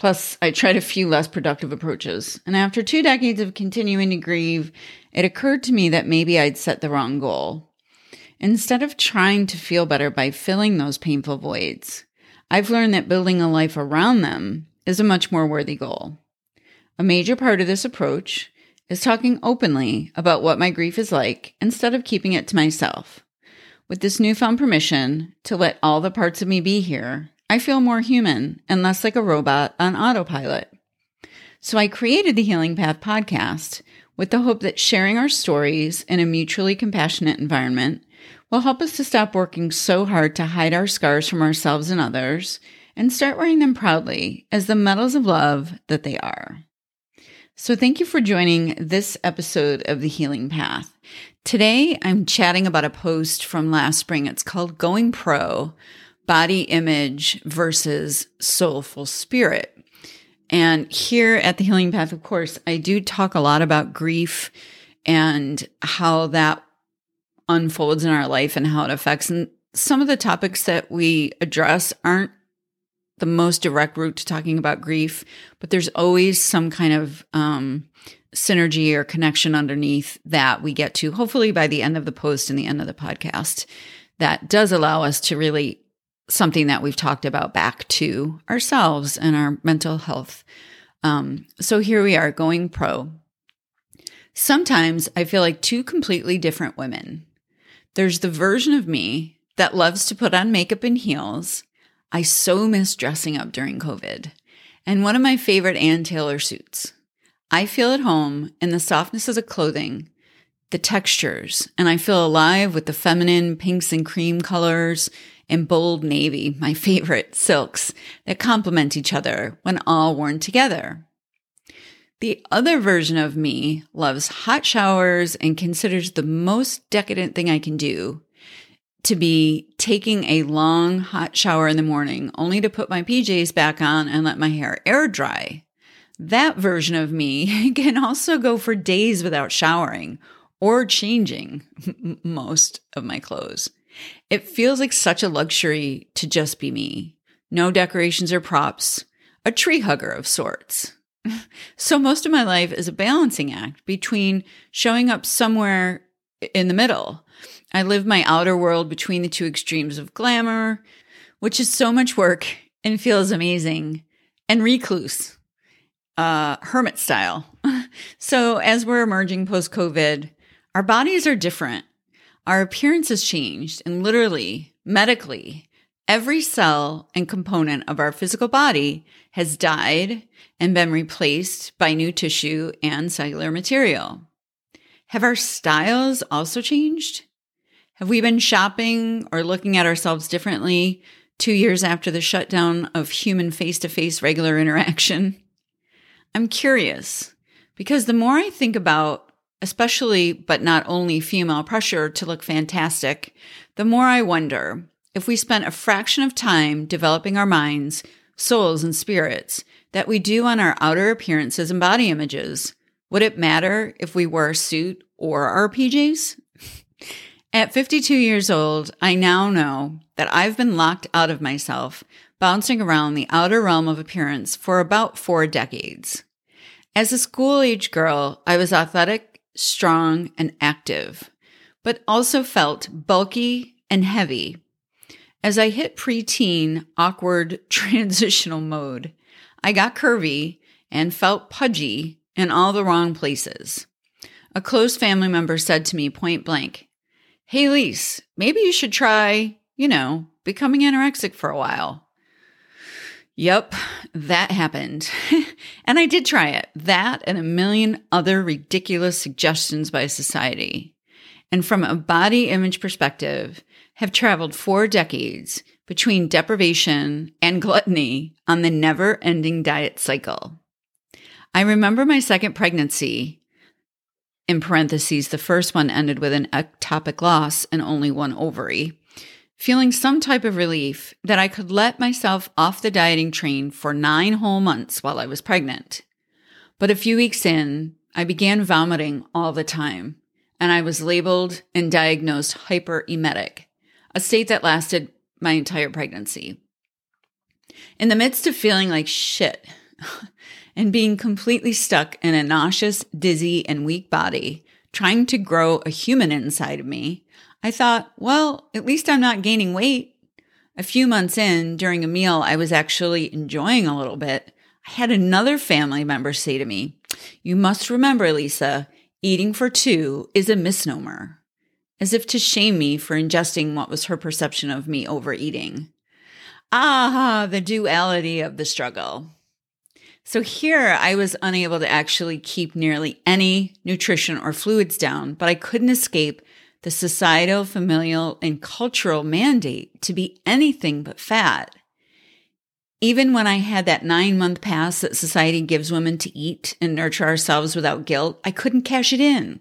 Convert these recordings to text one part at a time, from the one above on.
Plus, I tried a few less productive approaches. And after two decades of continuing to grieve, it occurred to me that maybe I'd set the wrong goal. Instead of trying to feel better by filling those painful voids, I've learned that building a life around them is a much more worthy goal. A major part of this approach is talking openly about what my grief is like instead of keeping it to myself. With this newfound permission to let all the parts of me be here, I feel more human and less like a robot on autopilot. So I created the Healing Path podcast with the hope that sharing our stories in a mutually compassionate environment will help us to stop working so hard to hide our scars from ourselves and others and start wearing them proudly as the medals of love that they are. So, thank you for joining this episode of The Healing Path. Today, I'm chatting about a post from last spring. It's called Going Pro body image versus soulful spirit. And here at the Healing Path, of course, I do talk a lot about grief and how that unfolds in our life and how it affects. And some of the topics that we address aren't the most direct route to talking about grief, but there's always some kind of um, synergy or connection underneath that we get to, hopefully by the end of the post and the end of the podcast, that does allow us to really something that we've talked about back to ourselves and our mental health. Um, so here we are going pro. Sometimes I feel like two completely different women. There's the version of me that loves to put on makeup and heels. I so miss dressing up during COVID. And one of my favorite Ann Taylor suits. I feel at home in the softness of the clothing, the textures, and I feel alive with the feminine pinks and cream colors and bold navy, my favorite silks that complement each other when all worn together. The other version of me loves hot showers and considers the most decadent thing I can do to be taking a long hot shower in the morning only to put my PJs back on and let my hair air dry. That version of me can also go for days without showering or changing most of my clothes. It feels like such a luxury to just be me. No decorations or props, a tree hugger of sorts. so most of my life is a balancing act between showing up somewhere in the middle. I live my outer world between the two extremes of glamour, which is so much work and feels amazing, and recluse, uh, hermit style. so as we're emerging post COVID, our bodies are different our appearance has changed, and literally, medically, every cell and component of our physical body has died and been replaced by new tissue and cellular material. Have our styles also changed? Have we been shopping or looking at ourselves differently two years after the shutdown of human face to face regular interaction? I'm curious because the more I think about especially but not only female pressure to look fantastic, the more I wonder if we spent a fraction of time developing our minds, souls, and spirits that we do on our outer appearances and body images, would it matter if we wore a suit or our PJs? At 52 years old, I now know that I've been locked out of myself, bouncing around the outer realm of appearance for about four decades. As a school age girl, I was athletic strong, and active, but also felt bulky and heavy. As I hit preteen, awkward transitional mode, I got curvy and felt pudgy in all the wrong places. A close family member said to me point blank, Hey, Lise, maybe you should try, you know, becoming anorexic for a while. Yep, that happened. and I did try it. That and a million other ridiculous suggestions by society. And from a body image perspective, have traveled four decades between deprivation and gluttony on the never ending diet cycle. I remember my second pregnancy In parentheses, the first one ended with an ectopic loss and only one ovary. Feeling some type of relief that I could let myself off the dieting train for nine whole months while I was pregnant. But a few weeks in, I began vomiting all the time, and I was labeled and diagnosed hyperemetic, a state that lasted my entire pregnancy. In the midst of feeling like shit and being completely stuck in a nauseous, dizzy, and weak body, trying to grow a human inside of me, I thought, well, at least I'm not gaining weight. A few months in, during a meal I was actually enjoying a little bit, I had another family member say to me, You must remember, Lisa, eating for two is a misnomer, as if to shame me for ingesting what was her perception of me overeating. Ah, the duality of the struggle. So here I was unable to actually keep nearly any nutrition or fluids down, but I couldn't escape the societal, familial, and cultural mandate to be anything but fat. Even when I had that nine month pass that society gives women to eat and nurture ourselves without guilt, I couldn't cash it in.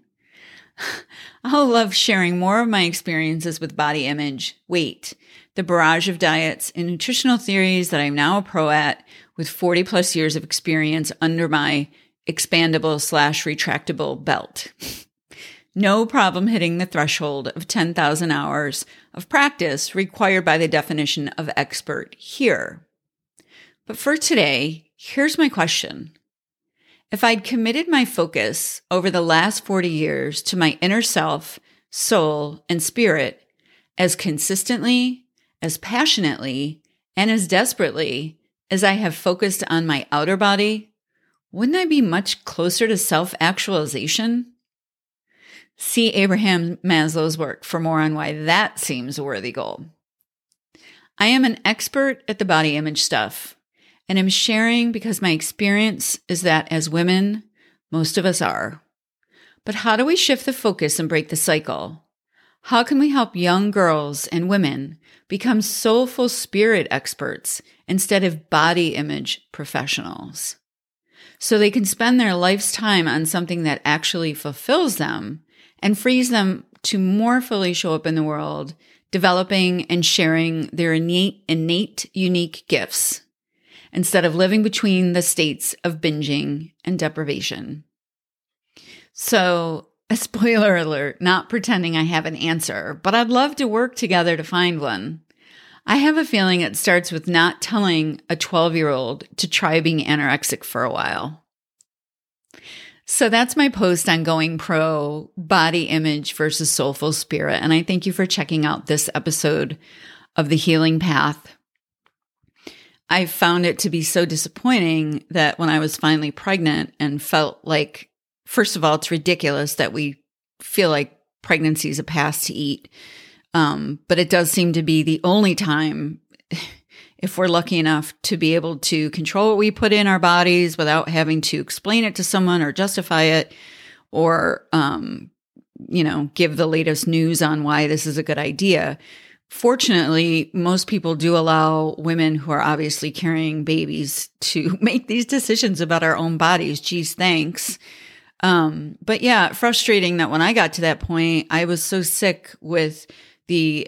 I'll love sharing more of my experiences with body image, weight, the barrage of diets, and nutritional theories that I'm now a pro at with 40 plus years of experience under my expandable slash retractable belt. no problem hitting the threshold of 10,000 hours of practice required by the definition of expert here. But for today, here's my question. If I'd committed my focus over the last 40 years to my inner self, soul, and spirit as consistently, as passionately, and as desperately as I have focused on my outer body, wouldn't I be much closer to self actualization? See Abraham Maslow's work for more on why that seems a worthy goal. I am an expert at the body image stuff, and am sharing because my experience is that as women, most of us are. But how do we shift the focus and break the cycle? How can we help young girls and women become soulful spirit experts instead of body image professionals? So they can spend their life's time on something that actually fulfills them and frees them to more fully show up in the world, developing and sharing their innate, innate unique gifts instead of living between the states of binging and deprivation. So, a spoiler alert, not pretending I have an answer, but I'd love to work together to find one. I have a feeling it starts with not telling a 12 year old to try being anorexic for a while. So that's my post on going pro body image versus soulful spirit. And I thank you for checking out this episode of The Healing Path. I found it to be so disappointing that when I was finally pregnant and felt like, first of all, it's ridiculous that we feel like pregnancy is a pass to eat. Um, but it does seem to be the only time if we're lucky enough to be able to control what we put in our bodies without having to explain it to someone or justify it or um, you know give the latest news on why this is a good idea. Fortunately most people do allow women who are obviously carrying babies to make these decisions about our own bodies. Geez thanks. Um, but yeah frustrating that when i got to that point i was so sick with the